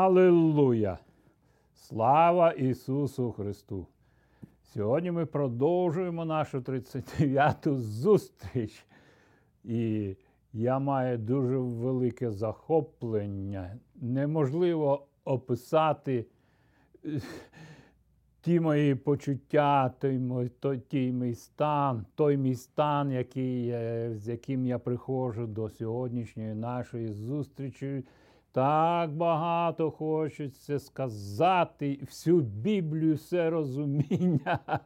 Аллилуйя! Слава Ісусу Христу! Сьогодні ми продовжуємо нашу 39-ту зустріч. І я маю дуже велике захоплення. Неможливо описати е, ті мої почуття, той мій, той, той мій стан, той мій стан, який, з яким я приходжу до сьогоднішньої нашої зустрічі. Так багато хочеться сказати всю Біблію, все розуміння.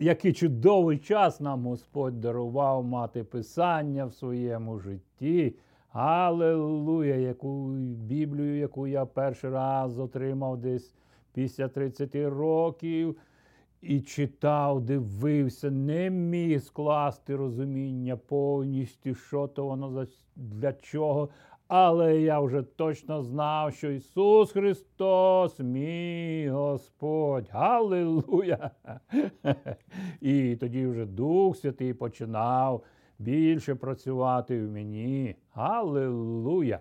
Який чудовий час нам Господь дарував мати Писання в своєму житті. Аллилуйя, яку Біблію, яку я перший раз отримав десь після 30 років. І читав, дивився, не міг скласти розуміння повністю, що то воно для чого. Але я вже точно знав, що Ісус Христос, мій Господь. Галилуя! І тоді вже Дух Святий починав більше працювати в мені. Галилуя!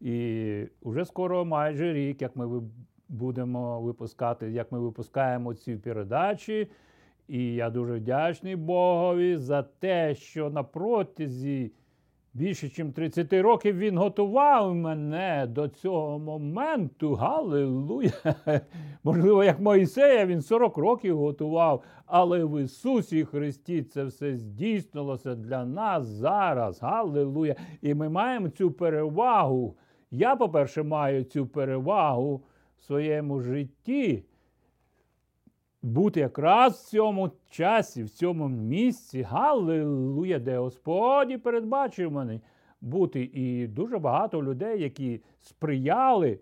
І вже скоро майже рік, як ми будемо випускати, як ми випускаємо ці передачі. І я дуже вдячний Богові за те, що на протязі більше, ніж 30 років він готував мене до цього моменту. Галилуя! Можливо, як Моїсея, він 40 років готував, але в Ісусі Христі це все здійснилося для нас зараз. Галилуя! І ми маємо цю перевагу. Я, по-перше, маю цю перевагу в своєму житті бути якраз в цьому часі, в цьому місці, Галилуя, де Господь передбачив мене бути. І дуже багато людей, які сприяли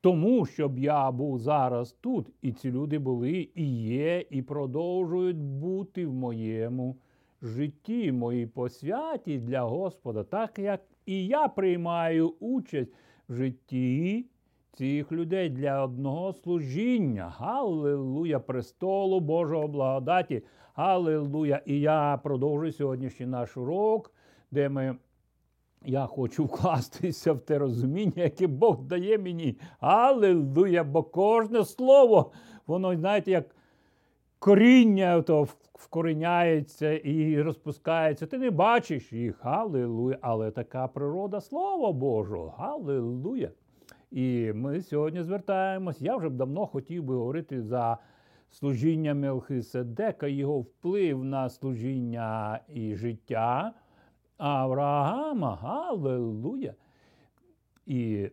тому, щоб я був зараз тут. І ці люди були, і є, і продовжують бути в моєму житті, в моїй посвяті для Господа, так як і я приймаю участь в житті цих людей для одного служіння. Галилуя, престолу Божого благодаті. Галилуя! І я продовжую сьогоднішній наш урок, де ми. Я хочу вкластися в те розуміння, яке Бог дає мені. Аллилуйя! Бо кожне слово, воно, знаєте, як коріння то вкоріняється і розпускається. Ти не бачиш їх. Аллилуйя! Але така природа Слова Божого. Аллилуйя! І ми сьогодні звертаємось. Я вже давно хотів би говорити за служіння Мелхиседека, його вплив на служіння і життя Авраама. Галилуя! І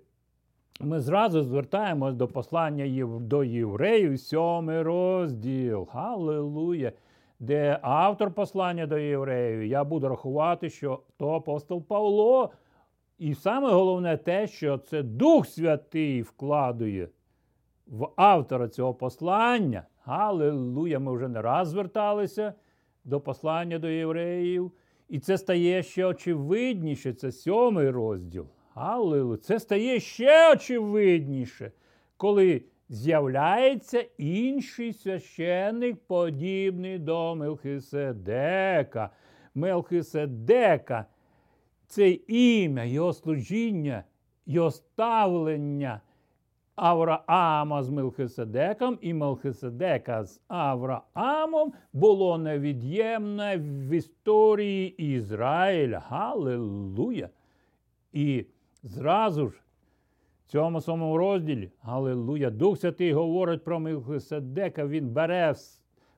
ми зразу звертаємось до послання до євреїв, сьомий розділ. Галилуя! Де автор послання до євреїв, я буду рахувати, що то апостол Павло. І саме головне те, що це Дух Святий вкладує в автора цього послання. Галилуя! Ми вже не раз зверталися до послання до євреїв. І це стає ще очевидніше, це сьомий розділ. Галилуя! Це стає ще очевидніше, коли з'являється інший священник, подібний до Мелхиседека. Мелхиседека це ім'я, його служіння, його ставлення Авраама з Мелхиседеком і Мелхиседека з Авраамом було невід'ємне в історії Ізраїля. Галилуя! І зразу ж в цьому самому розділі, Галилуя, Дух Святий говорить про Мелхиседека, він бере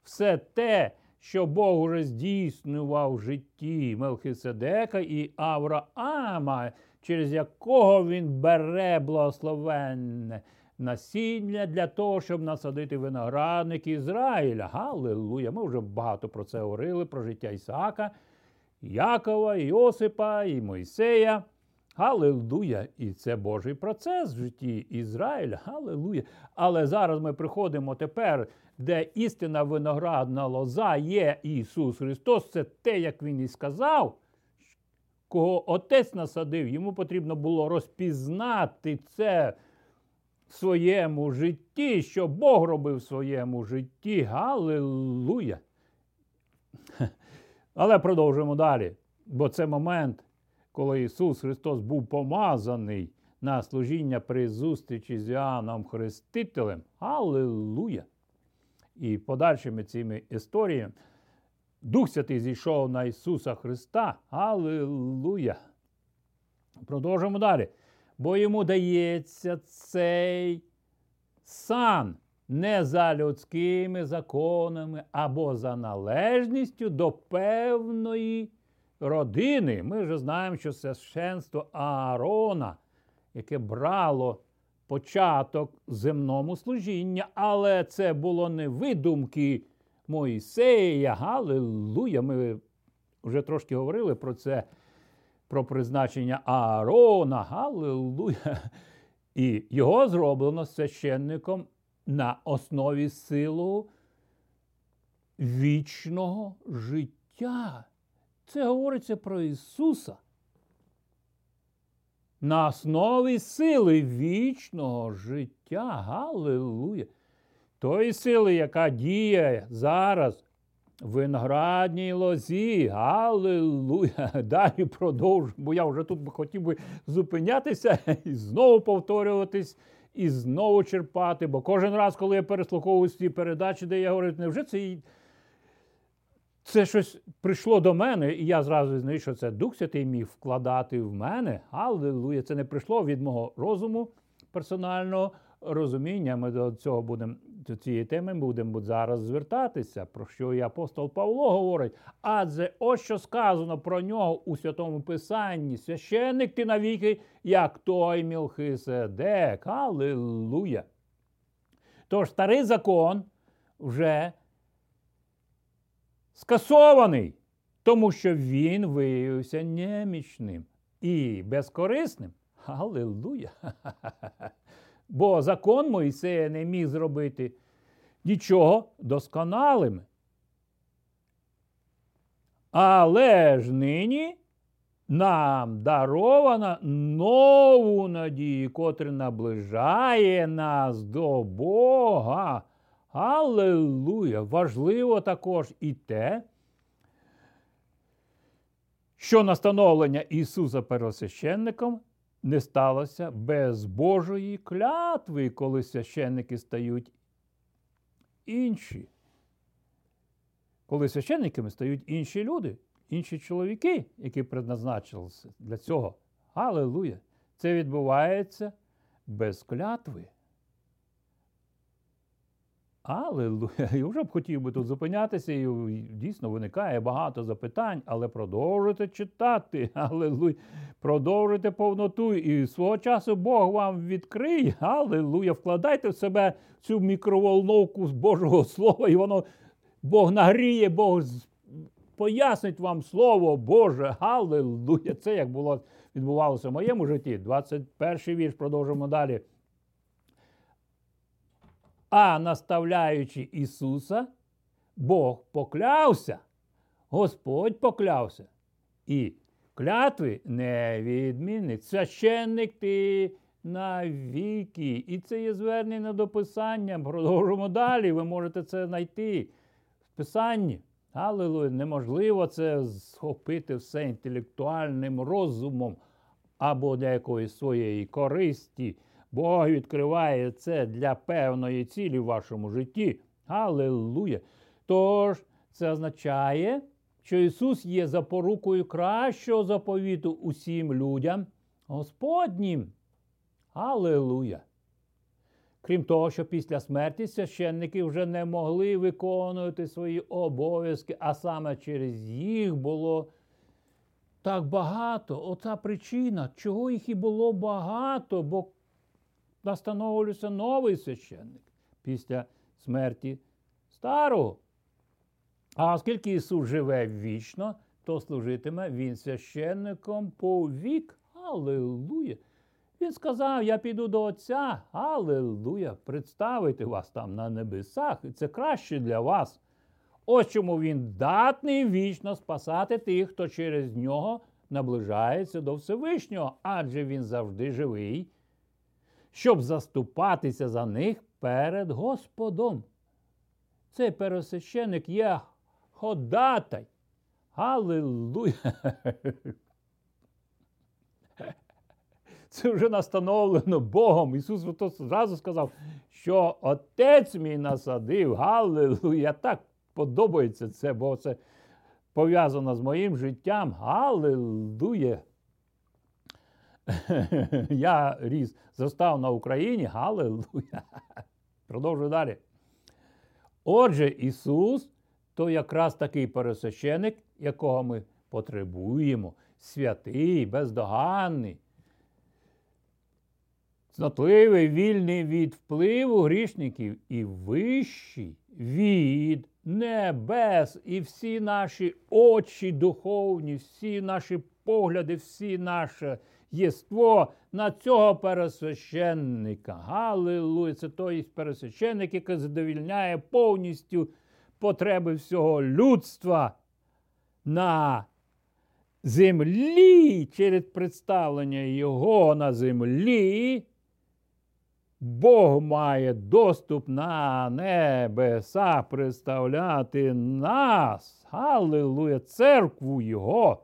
все те що Бог уже здійснював в житті Мелхиседека і Авраама, через якого він бере благословенне насіння для того, щоб насадити виноградник Ізраїля. Галилуя! Ми вже багато про це говорили, про життя Ісаака, Якова, Іосипа і Мойсея. Галилуя! І це Божий процес в житті Ізраїля. Галилуя! Але зараз ми приходимо тепер де істина виноградна лоза є Ісус Христос, це те, як Він і сказав, кого Отець насадив, йому потрібно було розпізнати це в своєму житті, що Бог робив в своєму житті. Галилуя! Але продовжуємо далі, бо це момент, коли Ісус Христос був помазаний на служіння при зустрічі з Іоанном Хрестителем. Аллилуйя! І подальшими цими історіями Дух Святий зійшов на Ісуса Христа. Аллилуйя! Продовжуємо далі. Бо йому дається цей сан не за людськими законами або за належністю до певної родини. Ми вже знаємо, що священство Аарона, яке брало початок земному служіння, але це було не видумки Моїсея. Галилуя! Ми вже трошки говорили про це, про призначення Аарона. Галилуя! І його зроблено священником на основі силу вічного життя. Це говориться про Ісуса. На основі сили вічного життя. Галилуя! Тої сили, яка діє зараз в виноградній лозі. Галилуя! Далі продовжу, бо я вже тут хотів би зупинятися і знову повторюватись і знову черпати. Бо кожен раз, коли я переслуховую ці передачі, де я говорю, невже це це щось прийшло до мене, і я зразу знаю, що це Дух Святий міг вкладати в мене. Аллилуйя! Це не прийшло від мого розуму персонального розуміння. Ми до цього будемо до цієї теми будемо зараз звертатися, про що і апостол Павло говорить. Адже ось що сказано про нього у святому Писанні. Священник ти навіки, як той Мілхиседек. Аллилуйя! Тож старий закон вже скасований, тому що він виявився немічним і безкорисним. Аллилуйя! Бо закон Моїсея не міг зробити нічого досконалим. Але ж нині нам дарована нову надію, котра наближає нас до Бога. Аллилуйя! Важливо також і те, що настановлення Ісуса Первосвященником не сталося без Божої клятви, коли священники стають інші. Коли священниками стають інші люди, інші чоловіки, які предназначилися для цього. Аллилуйя! Це відбувається без клятви. Аллилуйя. Я вже б хотів би тут зупинятися, і дійсно виникає багато запитань, але продовжуйте читати. Аллилуйя. Продовжуйте повноту. І свого часу Бог вам відкриє. Аллилуйя. Вкладайте в себе цю мікроволновку з Божого Слова, і воно Бог нагріє, Бог пояснить вам Слово Боже. Аллилуйя. Це як було відбувалося в моєму житті. 21 вірш, продовжуємо далі. А наставляючи Ісуса, Бог поклявся, Господь поклявся. І клятви не відмінить. Священник ти навіки. І це є звернення до Писання. Продовжуємо далі. Ви можете це знайти в Писанні. Аллилуйя, неможливо це схопити все інтелектуальним розумом або для якоїсь своєї користі. Бог відкриває це для певної цілі в вашому житті. Аллилуйя! Тож, це означає, що Ісус є запорукою кращого заповіту усім людям Господнім. Аллилуйя! Крім того, що після смерті священники вже не могли виконувати свої обов'язки, а саме через їх було так багато. Оця причина, чого їх і було багато, бо настановлюється новий священник після смерті старого. А оскільки Ісус живе вічно, то служитиме Він священником по вік. Аллилуйя! Він сказав: Я піду до Отця, Аллилуйя! Представити вас там на небесах, і це краще для вас. Ось чому він датний вічно спасати тих, хто через нього наближається до Всевишнього, адже він завжди живий щоб заступатися за них перед Господом. Цей пересвященик є ходатай. Аллилуйя! це вже настановлено Богом. Ісус зразу сказав, що Отець мій насадив, Галилуя. Так подобається це, бо це пов'язано з моїм життям. Галилуя. Я ріс, зростав на Україні, Галилуя. Продовжую далі. Отже, Ісус то якраз такий пересвященик, якого ми потребуємо, святий, бездоганний, знатливий, вільний від впливу грішників і вищий від небес. І всі наші очі духовні, всі наші погляди, всі наше єство на цього пересвященника. Галилуя! Це той пересвященник, який задовільняє повністю потреби всього людства на землі через представлення Його на землі. Бог має доступ на небеса представляти нас. Галилуя, церкву Його.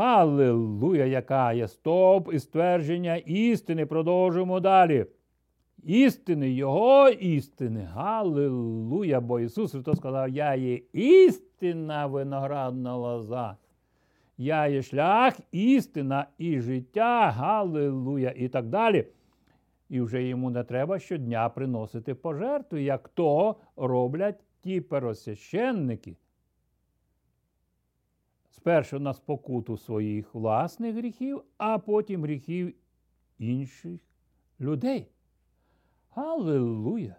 Галилуя, яка є стоп і ствердження істини. Продовжуємо далі. Істини, Його істини. Галилуя, бо Ісус Христос сказав, я є істинна виноградна лоза. Я є шлях, істина і життя. Галилуя. І так далі. І вже йому не треба щодня приносити пожертви, як то роблять ті пересвященники спершу на спокуту своїх власних гріхів, а потім гріхів інших людей. Аллилуйя!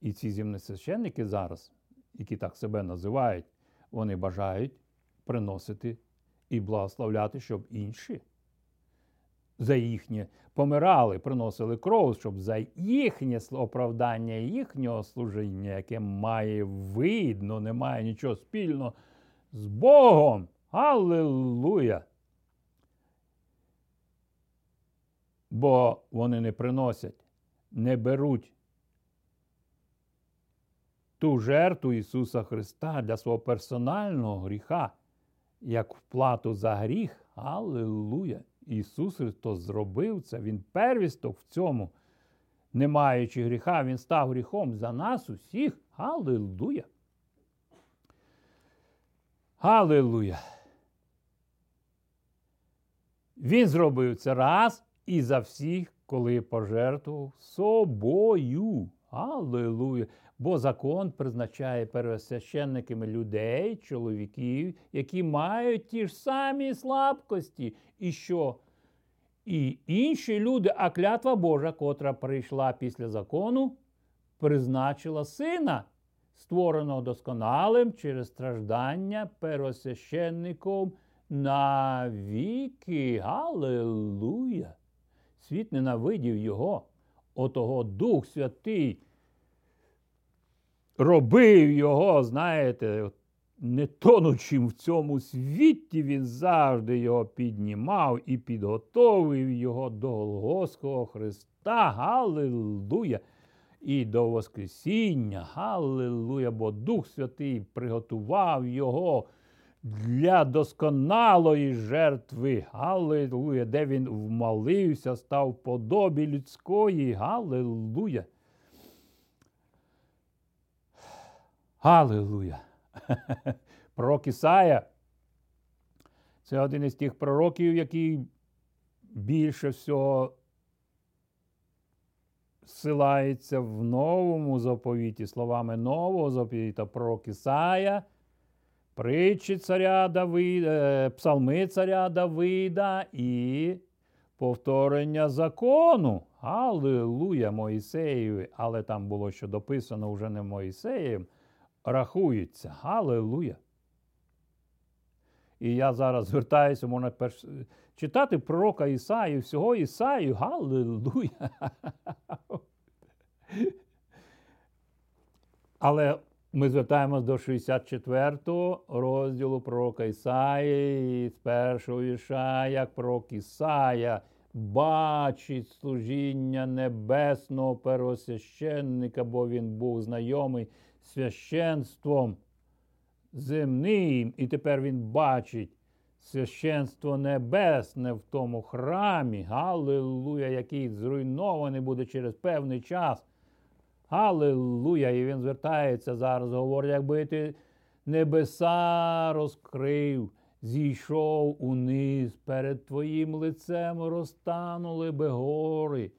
І ці земнесвященники зараз, які так себе називають, вони бажають приносити і благословляти, щоб інші за їхнє помирали, приносили кров, щоб за їхнє оправдання їхнього служіння, яке має видно, не має нічого спільного з Богом. Аллилуйя! Бо вони не приносять, не беруть ту жертву Ісуса Христа для свого персонального гріха, як вплату за гріх. Аллилуйя! Ісус Христос зробив це, Він первісток в цьому, не маючи гріха, Він став гріхом за нас усіх. Аллилуйя! Аллилуйя! Він зробив це раз і за всіх, коли пожертвував собою. Аллилуйя! Бо закон призначає первосвященниками людей, чоловіків, які мають ті ж самі слабкості, і що і інші люди, а клятва Божа, котра прийшла після закону, призначила сина, створеного досконалим через страждання первосвященником на віки. Галилуя! Світ ненавидів його, отого Дух Святий робив його, знаєте, не тонучим в цьому світі, він завжди його піднімав і підготовив його до Голгофського Христа. Галилуя! І до Воскресіння, Галилуя, бо Дух Святий приготував його для досконалої жертви. Галилуя, де він вмолився, став подобі людської. Галилуя. Галилуя! Пророк Ісая. Це один із тих пророків, який більше всього ссилається в новому заповіті, словами нового заповіта пророк Ісая, притчі царя Давида, е, псалми царя Давида і повторення закону. Аллилуйя Моїсеєві. Але там було що дописано вже не Моїсеєм рахується. Галилуя! І я зараз звертаюся, можна перш... читати пророка Ісаю, всього Ісаю, Галилуя! Але ми звертаємось до 64-го розділу пророка Ісаї, з першого віша, як пророк Ісая бачить служіння небесного первосвященника, бо він був знайомий священством земним, і тепер він бачить священство небесне в тому храмі. Галилуя, який зруйнований буде через певний час. Галилуя! І він звертається зараз, говорить, якби ти небеса розкрив, зійшов униз, перед твоїм лицем розтанули би гори.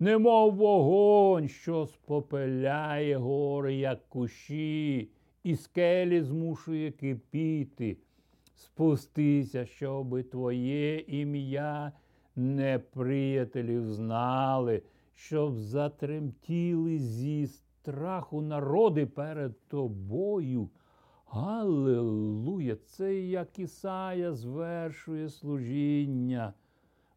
Немов вогонь, що спопеляє гори, як кущі, і скелі змушує кипіти. Спустися, щоби твоє ім'я неприятелів знали, щоб затремтіли зі страху народи перед тобою. Галилуя! Це як Ісая звершує служіння,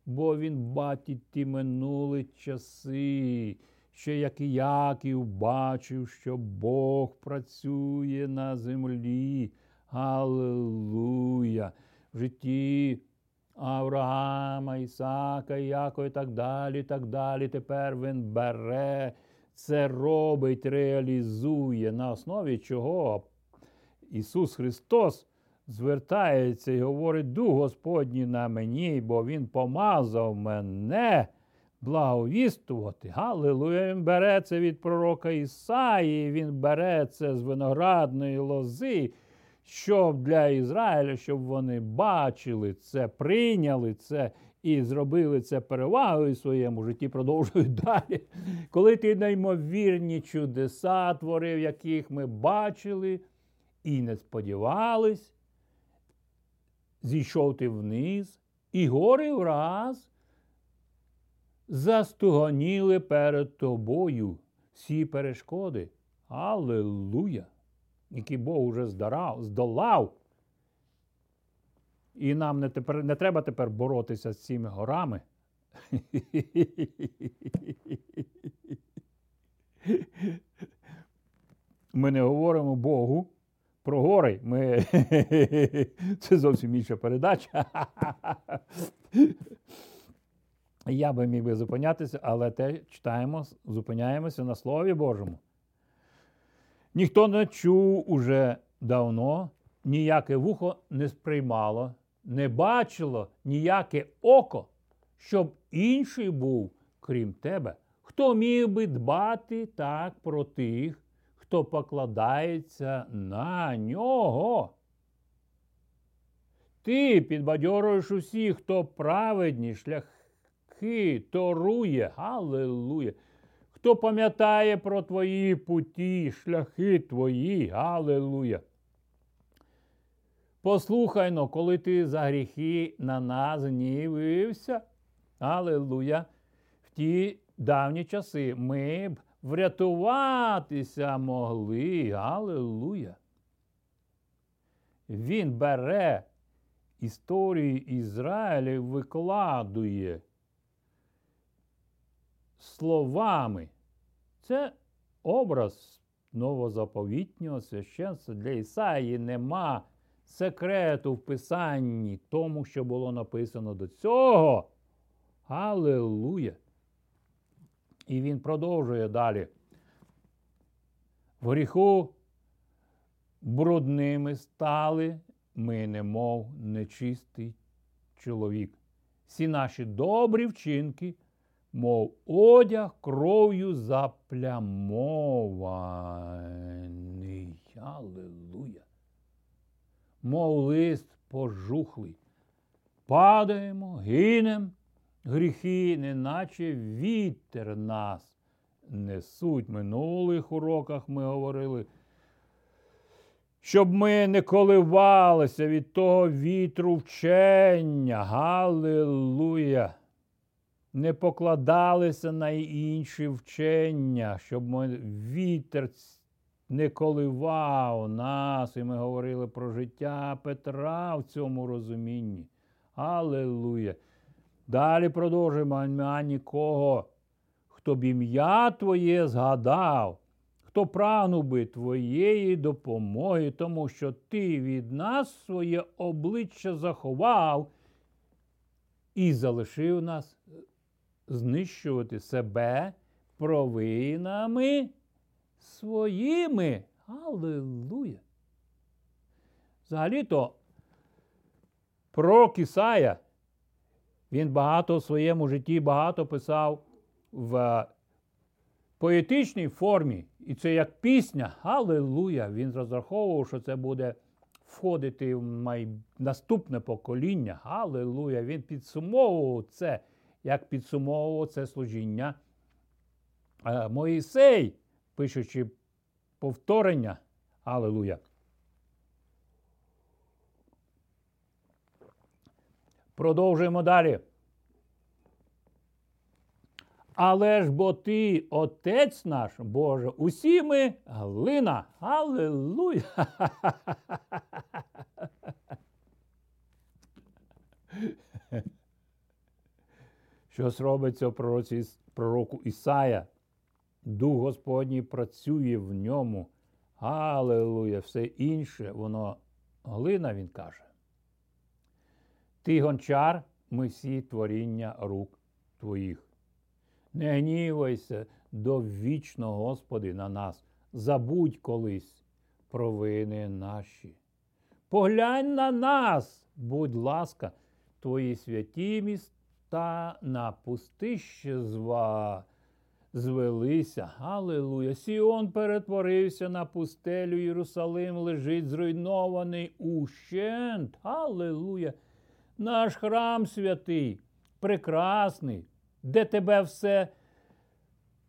бо він бачить ті минулі часи, ще як і Яків бачив, що Бог працює на землі. Галилуя! В житті Авраама, Ісака, Якова і так далі. так далі. Тепер він бере, це робить, реалізує, на основі чого Ісус Христос звертається і говорить: Дух Господній на мені, бо Він помазав мене благовістувати. Галилуя! Він бере це від пророка Ісаї, він бере це з виноградної лози щоб для Ізраїля, щоб вони бачили це, прийняли це і зробили це перевагою в своєму житті, продовжують далі. Коли ти неймовірні чудеса творив, яких ми бачили і не сподівались, зійшов ти вниз, і гори враз застугоніли перед тобою всі перешкоди. Аллилуйя! Які Бог уже здарав, здолав. І нам не тепер, не треба тепер боротися з цими горами. Ми не говоримо Богу про гори. Ми... Це зовсім інша передача. Я би міг би зупинятися, але те читаємо, зупиняємося на Слові Божому. Ніхто не чув уже давно, ніяке вухо не сприймало, не бачило ніяке око, щоб інший був, крім тебе. Хто міг би дбати так про тих, хто покладається на нього? Ти підбадьоруєш усіх, хто праведні шляхи торує. Галилуя! Хто пам'ятає про твої путі, шляхи твої, Аллилуйя. Послухай но, коли ти за гріхи на нас гнівився, Аллилуйя, в ті давні часи ми б врятуватися могли. Аллилуйя. Він бере історію Ізраїля і викладує словами. Це образ новозаповітнього священства. Для Ісаї нема секрету в Писанні тому, що було написано до цього. Аллилуйя! І він продовжує далі. В гріху брудними стали ми, немов нечистий чоловік. Всі наші добрі вчинки мов одяг кров'ю заплямований. Аллилуйя. Мов лист пожухлий. Падаємо, гинем, гріхи, неначе вітер нас несуть. Минулих уроках ми говорили. Щоб ми не коливалися від того вітру вчення. Галилуя! Не покладалися на інші вчення, щоб вітер не коливав нас. І ми говорили про життя Петра в цьому розумінні. Аллилуйя! Далі продовжуємо а нікого, хто б ім'я Твоє згадав, хто прагнув би Твоєї допомоги, тому що Ти від нас своє обличчя заховав і залишив нас знищувати себе провинами своїми. Аллилуйя! Взагалі-то Пророк Ісая, він багато в своєму житті багато писав в поетичній формі. І це як пісня. Аллилуйя! Він розраховував, що це буде входити в май... наступне покоління. Аллилуйя! Він підсумовував це, як підсумовував це служіння. Е, Моїсей, пишучи повторення. Аллилуйя. Продовжуємо далі. Але ж бо ти, отець наш, Боже, усі ми глина. Аллилуйя! Щось робиться пророці, пророку Ісая. Дух Господній працює в ньому. Аллилуйя! Все інше, воно глина, він каже. Ти гончар, ми всі творіння рук твоїх. Не гнівайся довічно, Господи, на нас, забудь колись провини наші. Поглянь на нас, будь ласка, твої святі міста на пустище зва. Звелися, Аллилуйя. Сіон перетворився на пустелю, Єрусалим лежить зруйнований ущент. Аллилуйя. Наш храм святий, прекрасний, де тебе все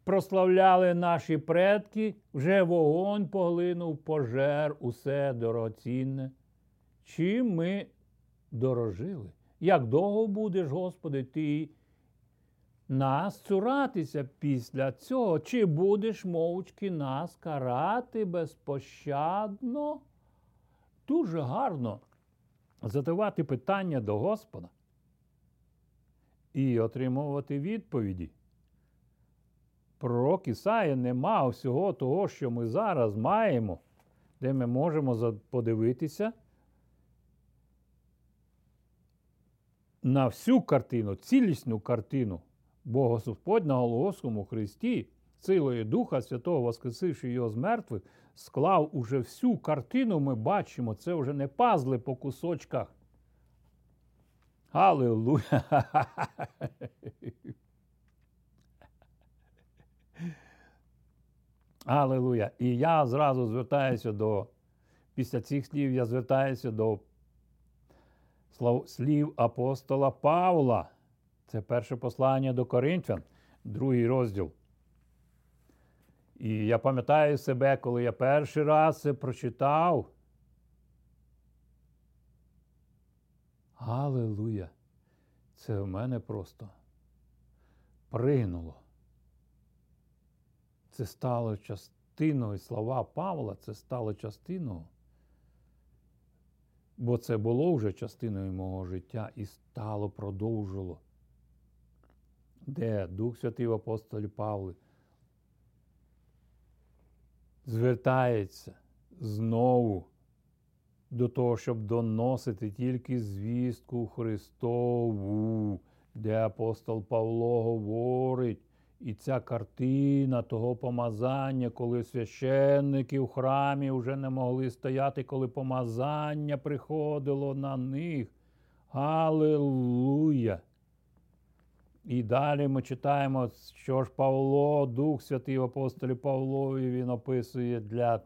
прославляли наші предки, вже вогонь поглинув пожер, усе дорогоцінне. Чим ми дорожили? Як довго будеш, Господи, ти нас цуратися після цього? Чи будеш мовчки нас карати безпощадно? Дуже гарно задавати питання до Господа і отримувати відповіді. Пророк Ісая не мав всього того, що ми зараз маємо, де ми можемо подивитися на всю картину, цілісну картину Бога Господь на Голгофському Христі, силою Духа Святого, воскресивши його з мертвих, склав уже всю картину, ми бачимо, це вже не пазли по кусочках. Аллилуйя! Аллилуйя! І я зразу звертаюся до, після цих слів я звертаюся до слів апостола Павла. Це перше послання до Коринфян, другий розділ. І я пам'ятаю себе, коли я перший раз це прочитав. Аллилуйя! Це в мене просто принуло. Це стало частиною слова Павла, це стало частиною. Бо це було вже частиною мого життя і стало продовжило. Де Дух Святий в апостолі Павли звертається знову до того, щоб доносити тільки звістку Христову, де апостол Павло говорить, і ця картина того помазання, коли священники в храмі вже не могли стояти, коли помазання приходило на них. Аллилуйя! І далі ми читаємо, що ж Павло, Дух Святий в апостолі Павлові, він описує для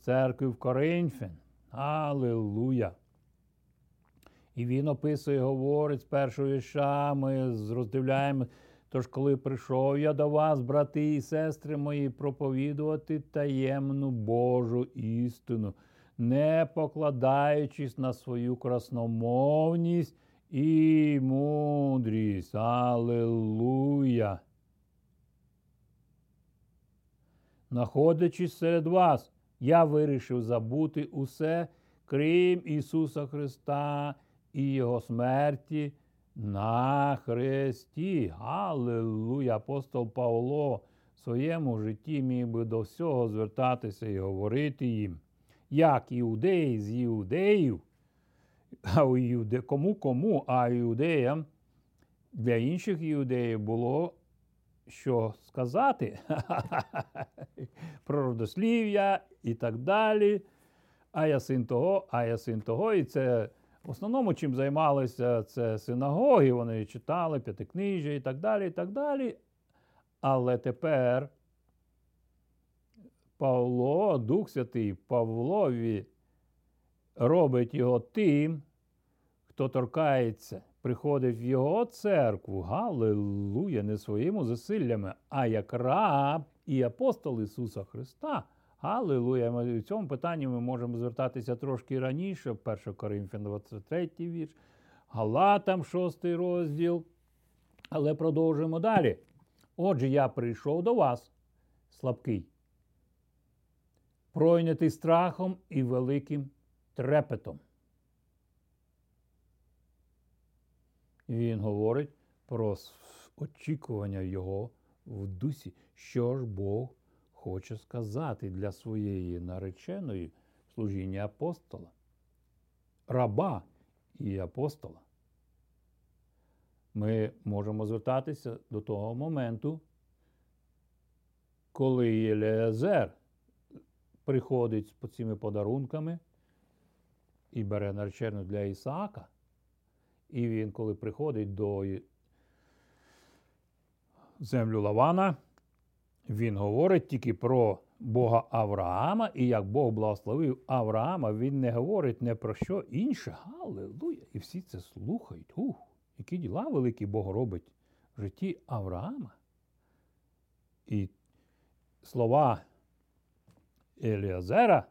церкви в Коринфян. Аллилуйя! І він описує, говорить з віша, ми роздивляємо. Тож, коли прийшов я до вас, брати і сестри мої, проповідувати таємну Божу істину, не покладаючись на свою красномовність і мудрість. Аллилуйя! Находячись серед вас, я вирішив забути усе, крім Ісуса Христа і Його смерті на Христі. Аллилуйя! Апостол Павло в своєму житті міг би до всього звертатися і говорити їм, як іудеї з іудеїв, а іуде... кому кому, а іудеям для інших іудеїв було що сказати про родослів'я і так далі. А я син того, а я син того, і це В основному, чим займалися це синагоги, вони читали п'ятикнижжя і так далі. і так далі. Але тепер Павло, Дух Святий Павлові робить його тим, хто торкається, приходить в його церкву, Галилуя, не своїми зусиллями, а як раб і апостол Ісуса Христа. Галилуя. В цьому питанні ми можемо звертатися трошки раніше, 1 Коринфян 23 вірш, Галатам 6 розділ. Але продовжуємо далі. Отже, я прийшов до вас, слабкий, пройнятий страхом і великим трепетом. Він говорить про очікування його в дусі, що ж Бог хоче сказати для своєї нареченої служіння апостола, раба і апостола. Ми можемо звертатися до того моменту, коли Єлеазер приходить з цими подарунками і бере наречену для Ісаака. І він, коли приходить до землю Лавана, він говорить тільки про Бога Авраама, і як Бог благословив Авраама, він не говорить не про що інше. Галилуя! І всі це слухають. Ух, які діла великі Бог робить в житті Авраама. І слова Еліазера,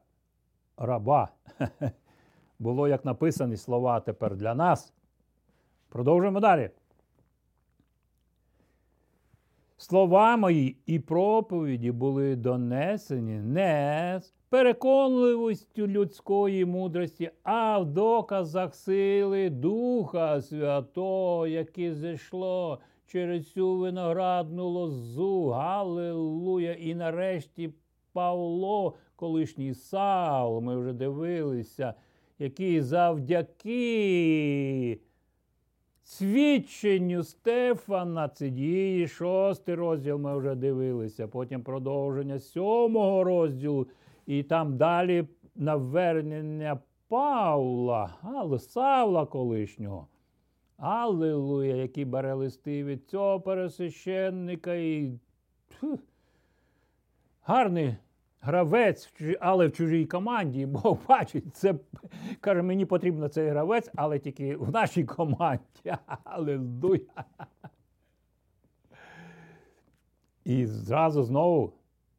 раба, було як написані слова тепер для нас. Продовжуємо далі. Слова мої і проповіді були донесені не з переконливістю людської мудрості, а в доказах сили Духа Святого, яке зійшло через цю виноградну лозу. Галилуя! І нарешті Павло, колишній Саул, ми вже дивилися, який завдяки свідченню Стефана, це дії, шостий розділ ми вже дивилися, потім продовження сьомого розділу, і там далі навернення Павла, але Савла колишнього. Аллилуйя, який бере листи від цього пересвященника і фу, гарний гравець, але в чужій команді, Бог бачить, це каже, мені потрібен цей гравець, але тільки в нашій команді. Аллилуйя. І зразу знову.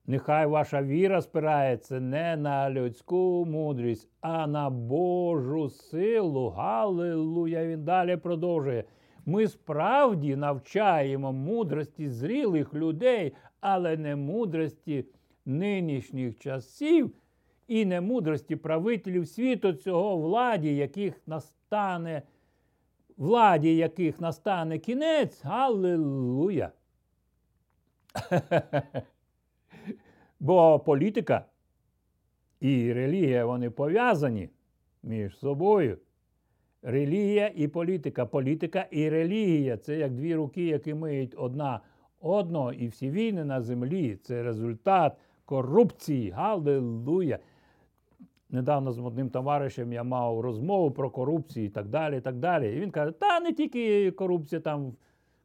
Нехай ваша віра спирається не на людську мудрість, а на Божу силу. Галилуя! Він далі продовжує. Ми справді навчаємо мудрості зрілих людей, але не мудрості нинішніх часів і не мудрості правителів світу цього владі, яких настане, владі яких настане кінець. Галилуя! Бо політика і релігія вони пов'язані між собою. Релігія і політика. Політика і релігія це як дві руки, які миють одна одного, і всі війни на землі. Це результат корупції. Галилуя! Недавно з одним товаришем я мав розмову про корупцію і так далі. І так далі. І він каже, та не тільки корупція, там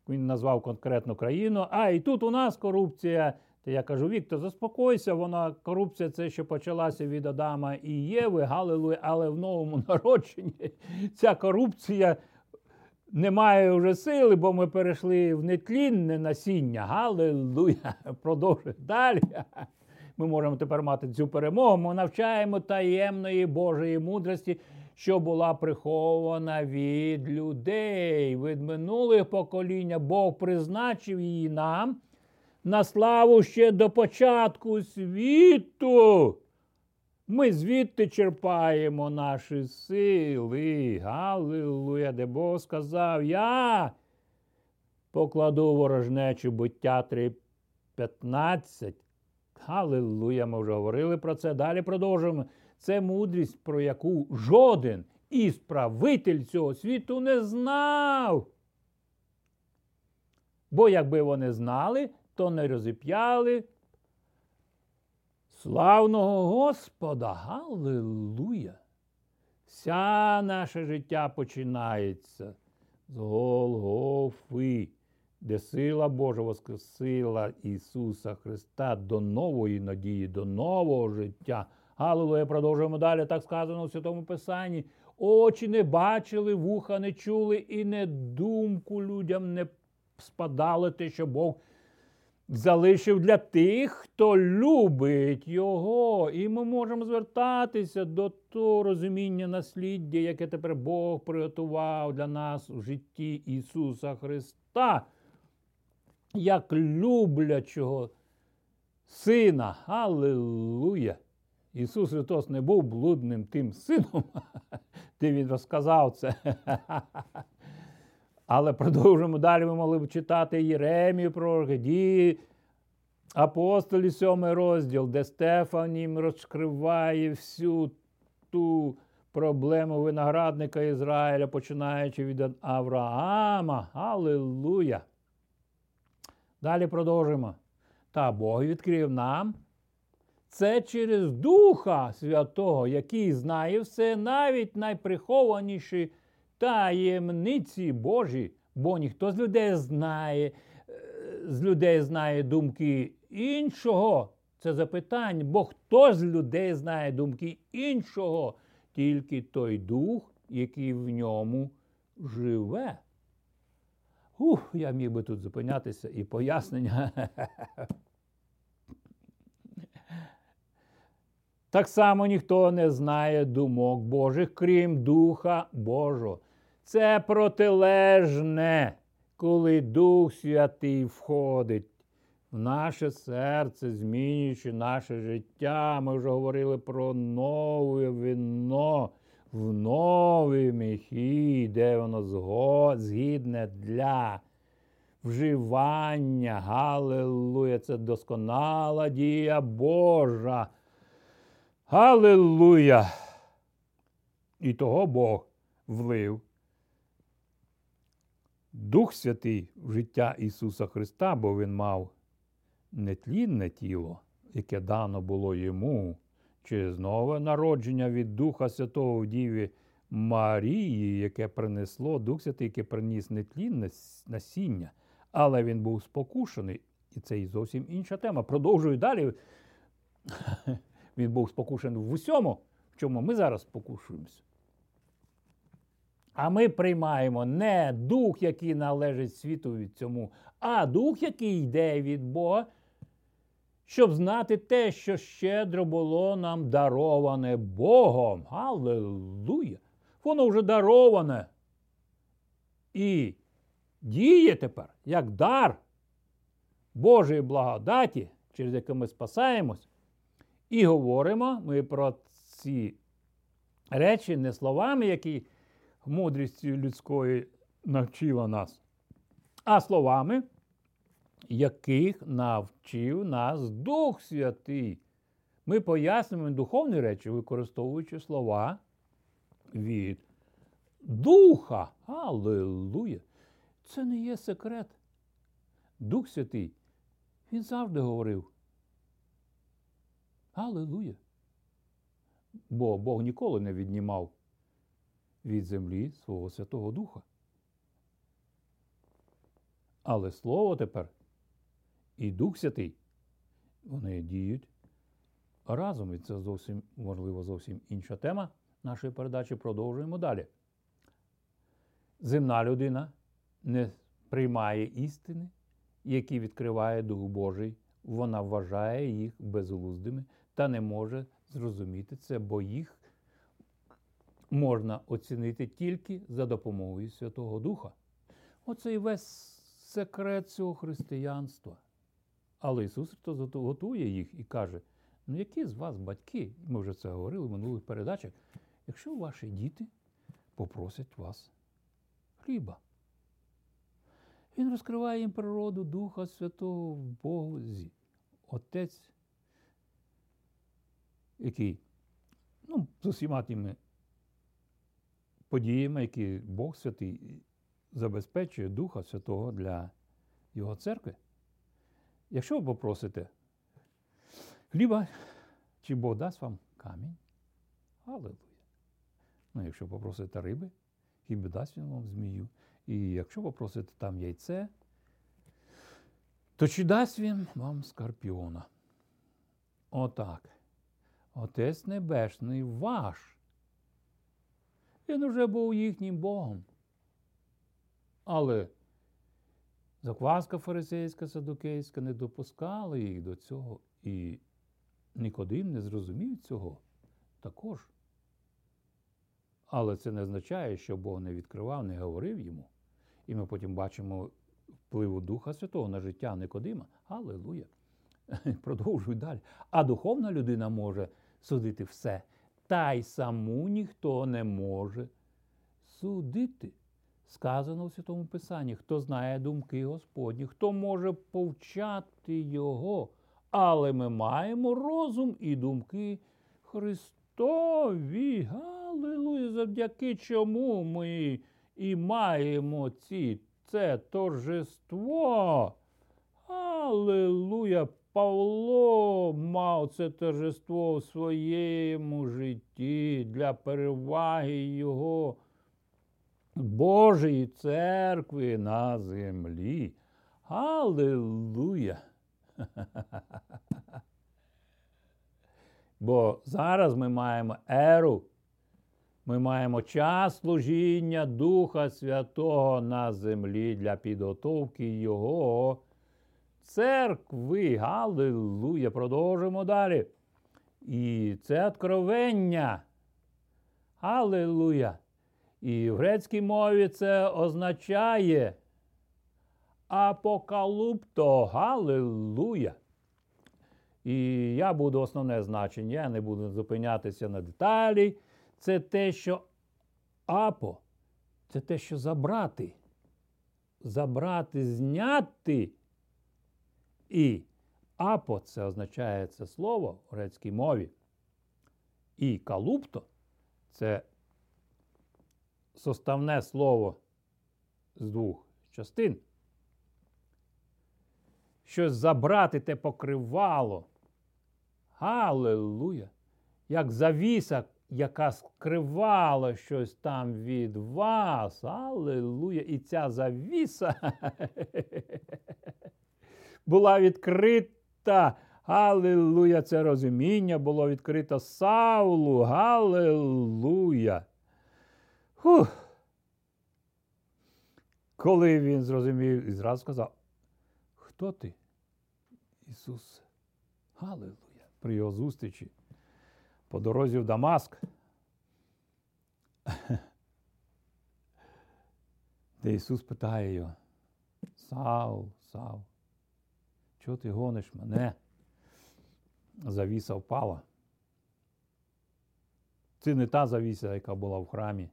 він назвав конкретну країну, а і тут у нас корупція. То я кажу, Віктор, заспокойся, вона корупція це ще почалася від Адама і Єви, Галилуя, але в новому народженні ця корупція не має вже сили, бо ми перейшли в нетлінне насіння. Галилуя! Продовжує далі. Ми можемо тепер мати цю перемогу. Ми навчаємо таємної Божої мудрості, що була прихована від людей, від минулих покоління. Бог призначив її нам на славу ще до початку світу. Ми звідти черпаємо наші сили. Галилуя, де Бог сказав, я покладу ворожнечу буття 3.15. Галилуя, ми вже говорили про це. Далі продовжуємо. Це мудрість, про яку жоден із правитель цього світу не знав. Бо якби вони знали, то не розіп'яли славного Господа. Галилуя! Вся наше життя починається з Голгофи, де сила Божа воскресила Ісуса Христа до нової надії, до нового життя. Аллилуйя, продовжуємо далі. Так сказано в Святому Писанні. Очі не бачили, вуха не чули, і не думку людям не спадало те, що Бог залишив для тих, хто любить Його. І ми можемо звертатися до того розуміння насліддя, яке тепер Бог приготував для нас в житті Ісуса Христа, як люблячого Сина. Аллилуйя! Ісус Христос не був блудним тим сином, де Він розказав це. Але продовжуємо далі. Ми могли б читати Єремію пророки, дії апостолі, сьомий розділ, де Стефанім розкриває всю ту проблему виноградника Ізраїля, починаючи від Авраама. Аллилуйя! Далі продовжуємо. Та Бог відкрив нам. Це через Духа Святого, який знає все, навіть найприхованіші таємниці Божі, бо ніхто з людей знає, з людей знає думки іншого. Це запитання, бо хто з людей знає думки іншого, тільки той дух, який в ньому живе. Ух, я міг би тут зупинятися і пояснення. Так само ніхто не знає думок Божих, крім Духа Божого. Це протилежне, коли Дух Святий входить в наше серце, змінюючи наше життя. Ми вже говорили про нове вино в нові міхи, де воно згідне для вживання. Галилуя! Це досконала дія Божа. Галилуя! І того Бог влив Дух Святий в життя Ісуса Христа, бо Він мав нетлінне тіло, яке дано було йому через нове народження від Духа Святого в Діві Марії, яке принесло Дух Святий, яке приніс нетлінне насіння. Але він був спокушений. І це і зовсім інша тема. Продовжую далі. Він був спокушений в усьому, в чому ми зараз спокушуємося. А ми приймаємо не дух, який належить світу від цьому, а дух, який йде від Бога, щоб знати те, що щедро було нам дароване Богом. Аллилуйя! Воно вже дароване. І діє тепер як дар Божої благодаті, через яку ми спасаємось. І говоримо ми про ці речі не словами, які мудрістю людської навчила нас, а словами, яких навчив нас Дух Святий. Ми пояснюємо духовні речі, використовуючи слова від Духа. Аллилуйя! Це не є секрет. Дух Святий, він завжди говорив. Аллилуйя! Бо Бог ніколи не віднімав від землі свого Святого Духа. Але Слово тепер і Дух Святий, вони діють разом. І це зовсім, можливо, зовсім інша тема нашої передачі. Продовжуємо далі. Земна людина не приймає істини, які відкриває Дух Божий. Вона вважає їх безглуздими та не може зрозуміти це, бо їх можна оцінити тільки за допомогою Святого Духа. Оце і весь секрет цього християнства. Але Ісус Христос готує їх і каже: ну які з вас батьки, ми вже це говорили в минулих передачах, якщо ваші діти попросять вас хліба. Він розкриває їм природу Духа Святого в Бозі. Отець, який ну, з усіма тими подіями, які Бог Святий забезпечує Духа Святого для Його церкви. Якщо ви попросите хліба, чи Бог дасть вам камінь? Аллилуйя. Ну, якщо попросите риби, хіба дасть він вам змію. І якщо попросите там яйце, то чи дасть він вам скорпіона? Отак. Отець Небесний ваш. Він уже був їхнім Богом. Але закваска фарисейська, садукейська не допускала їх до цього. І Нікодим не зрозумів цього також. Але це не означає, що Бог не відкривав, не говорив йому. І ми потім бачимо впливу Духа Святого на життя Никодима. Аллилуйя. Продовжуй далі. А духовна людина може судити все. Та й саму ніхто не може судити. Сказано в Святому Писанні, хто знає думки Господні, хто може повчати Його. Але ми маємо розум і думки Христові. Галилуя, завдяки чому ми і маємо ці, це торжество. Аллилуйя! Павло мав це торжество в своєму житті для переваги його Божої церкви на землі. Аллилуйя! Бо зараз ми маємо еру, ми маємо час служіння Духа Святого на землі для підготовки Його церкви. Галилуя! Продовжимо далі. І це откровення. Аллилуйя! І в грецькій мові це означає апокалупто. Галилуя! І я буду основне значення, я не буду зупинятися на деталі. Це те, що апо, це те, що забрати. Забрати, зняти. І апо це означає це слово в грецькій мові. І калупто це составне слово з двох частин. Щось забрати те покривало. Аллилуйя! Як завіса, яка скривала щось там від вас. Аллилуйя! І ця завіса була відкрита. Галилуя! Це розуміння було відкрито Саулу. Галилуя! Фух. Коли він зрозумів і зразу сказав, хто ти? Ісус? Галилуя! При його зустрічі по дорозі в Дамаск, де Ісус питає його, Сау, Сау, чого ти гониш мене? Завіса впала. Це не та завіса, яка була в храмі.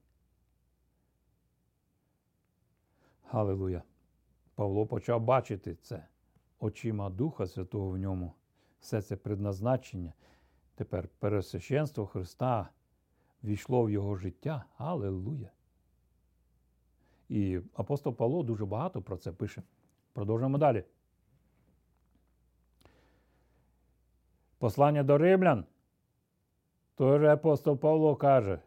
Галилуя. Павло почав бачити це очима Духа Святого в ньому. Все це предназначення. Тепер пересвященство Христа війшло в його життя. Аллилуйя. І апостол Павло дуже багато про це пише. Продовжуємо далі. Послання до римлян. Той же апостол Павло каже,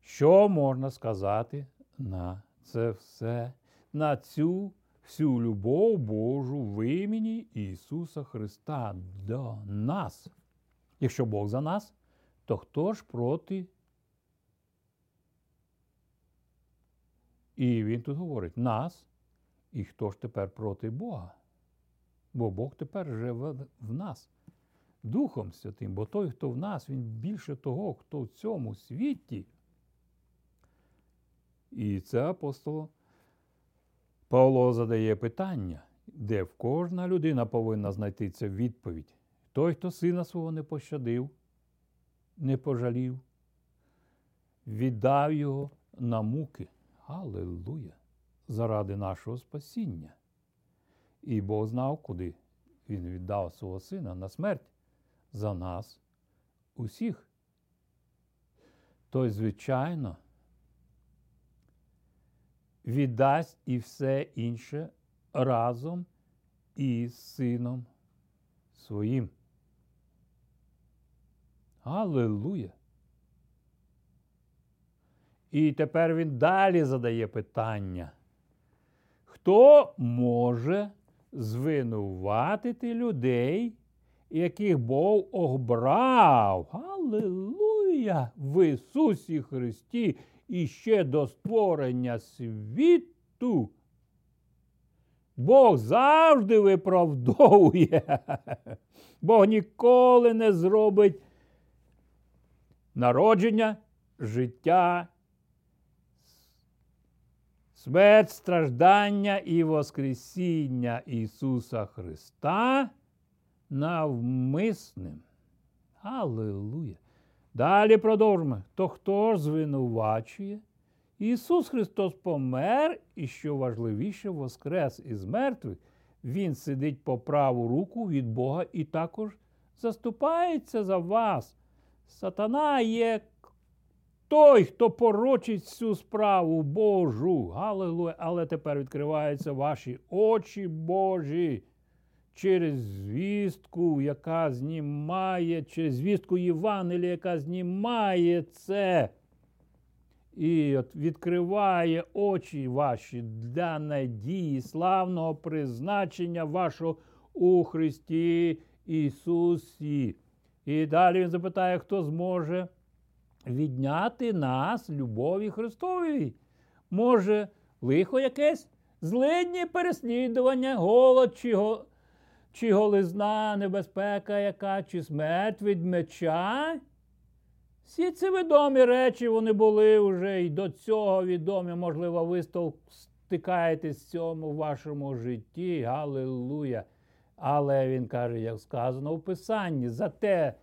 що можна сказати на це все, на цю всю любов Божу в імені Ісуса Христа до нас. Якщо Бог за нас, то хто ж проти? І він тут говорить нас, і хто ж тепер проти Бога? Бо Бог тепер живе в нас, Духом Святим, бо той, хто в нас, він більше того, хто в цьому світі. І це апостол Павло задає питання, де в кожна людина повинна знайти цю відповідь. Той, хто сина свого не пощадив, не пожалів, віддав його на муки. Аллилуйя! Заради нашого спасіння. І Бог знав, куди Він віддав свого сина на смерть за нас усіх. То, звичайно, віддасть і все інше разом із сином своїм. Аллилуйя! І тепер він далі задає питання. Хто може звинуватити людей, яких Бог обрав? Аллилуйя! В Ісусі Христі і ще до створення світу. Бог завжди виправдовує. Бог ніколи не зробить народження, життя, смерть, страждання і Воскресіння Ісуса Христа навмисним. Аллилуйя! Далі продовжимо. То хто ж звинувачує? Ісус Христос помер, і що важливіше, воскрес із мертвих. Він сидить по праву руку від Бога і також заступається за вас. Сатана є той, хто порочить цю справу Божу. Галилуя! Але тепер відкриваються ваші очі Божі через звістку, яка знімає, через звістку Євангелія, яка знімає це. І відкриває очі ваші для надії, славного призначення вашого у Христі Ісусі. І далі він запитає, хто зможе відняти нас любові Христовій. Може, лихо якесь, злидні переслідування, голод чи. Чи голизна, небезпека яка, чи смерть від меча. Всі ці відомі речі вони були вже і до цього відомі. Можливо, ви стикаєтесь з цьому в вашому житті. Галилуя. Але він каже, як сказано в Писанні, за те,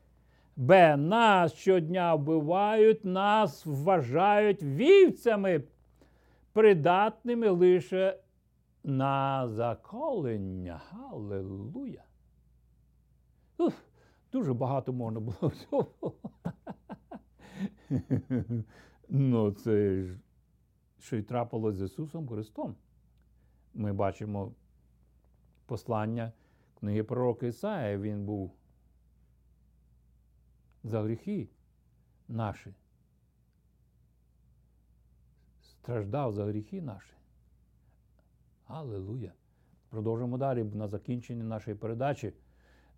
бе нас щодня вбивають, нас вважають вівцями, придатними лише на заколення. Галилуя. Уф, Дуже багато можна було всього. Ну, це ж що й трапилось з Ісусом Христом. Ми бачимо послання книги пророка Ісая, він був за гріхи наші. Страждав за гріхи наші. Аллилуйя. Продовжимо далі на закінченні нашої передачі.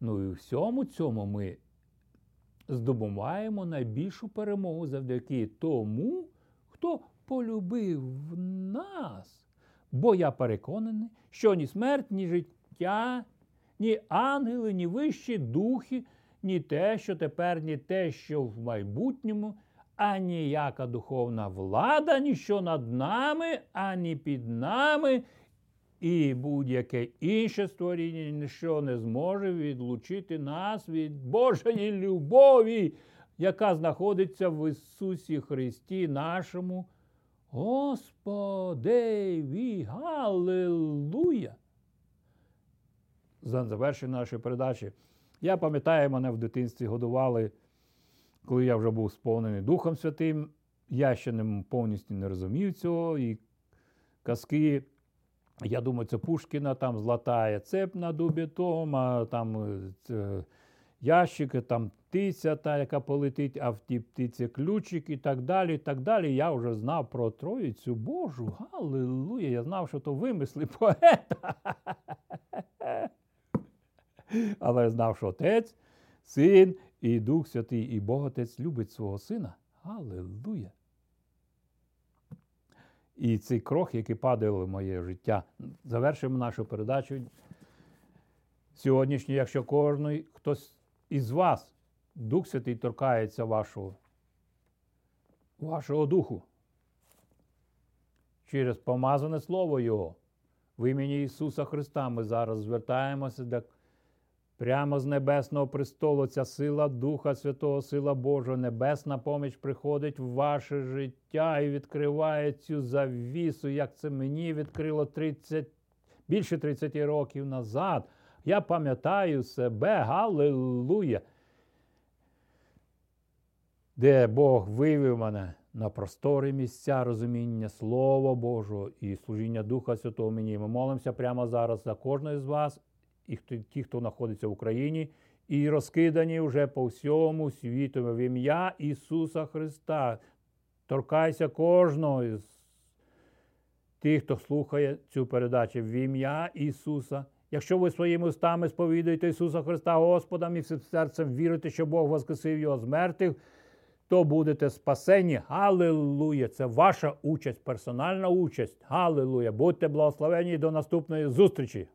Ну і всьому цьому ми здобуваємо найбільшу перемогу завдяки тому, хто полюбив нас. Бо я переконаний, що ні смерть, ні життя, ні ангели, ні вищі духи, ні те, що тепер, ні те, що в майбутньому, аніяка духовна влада, ніщо над нами, ані під нами. І будь-яке інше створіння ніщо не зможе відлучити нас від Божої любові, яка знаходиться в Ісусі Христі, нашому Господеві. Галилуя! За завершення нашої передачі. Я пам'ятаю, мене в дитинстві годували, коли я вже був сповнений Духом Святим. Я ще не повністю не розумів цього. І казки. Я думаю, це Пушкіна там златає цеп на дубі Тома, там е, це, ящики, там птиця, та, яка полетить, а в тій птиці ключик і так далі. і так далі. Я вже знав про Троїцю Божу. Галилуя! Я знав, що то вимисли поета. Але я знав, що Отець, Син і Дух Святий, і Бог Отець любить свого сина. Галилуя! І цей крох, який падає в моє життя. Завершуємо нашу передачу сьогоднішню, якщо кожен хтось із вас, Дух Святий, торкається вашого, вашого духу через помазане Слово Його. В імені Ісуса Христа ми зараз звертаємося до Прямо з небесного престолу ця сила Духа Святого, сила Божого, небесна поміч приходить в ваше життя і відкриває цю завісу, як це мені відкрило 30, більше 30 років назад. Я пам'ятаю себе, Галилуя, де Бог вивів мене на простори місця розуміння Слова Божого і служіння Духа Святого мені. Ми молимося прямо зараз за кожного з вас і ті, хто знаходиться в Україні, і розкидані вже по всьому світу в ім'я Ісуса Христа. торкайся кожного із тих, хто слухає цю передачу в ім'я Ісуса. Якщо ви своїми устами сповідуєте Ісуса Христа Господом і всім серцем вірите, що Бог воскресив Його з мертвих, то будете спасені. Галилуя! Це ваша участь, персональна участь. Галилуя! Будьте благословені до наступної зустрічі!